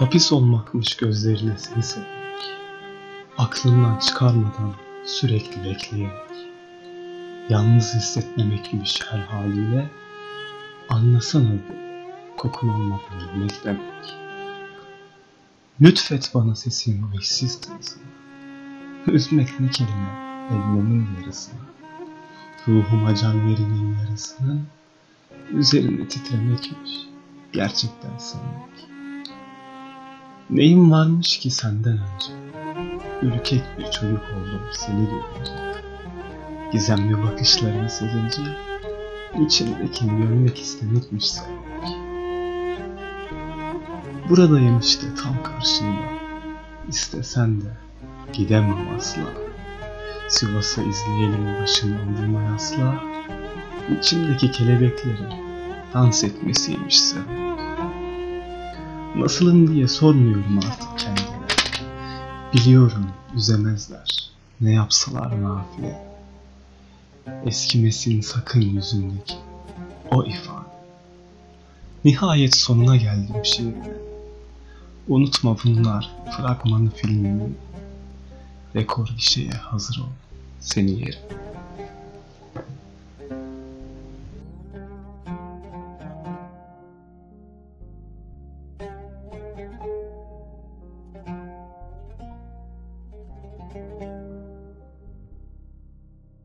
Hapis olmakmış gözlerine seni sevmek. Aklından çıkarmadan sürekli bekleyemek. Yalnız hissetmemekmiş her haliyle. Anlasana kokun olmadan ölmek demek. Lütfet bana sesin o eşsiz tınısını. Üzmek ne kelime elmamın yarısını. Ruhuma can verenin yarısını. Üzerine titremekmiş gerçekten sevmek. Neyim varmış ki senden önce? Ürkek bir çocuk oldum seni görünce. Gizemli bakışlarını sezince, içimdekini görmek istemekmiş sevmek. Buradayım işte tam karşında, istesen de gidemem asla. Sivas'a izleyelim başını omzuma yasla, içimdeki kelebeklerin dans etmesiymiş sevmek. Nasılım diye sormuyorum artık kendime. Biliyorum üzemezler. Ne yapsalar nafile. Eskimesin sakın yüzündeki o ifade. Nihayet sonuna geldim şiirine. Unutma bunlar fragmanı filminin. Rekor gişeye hazır ol. Seni yerim.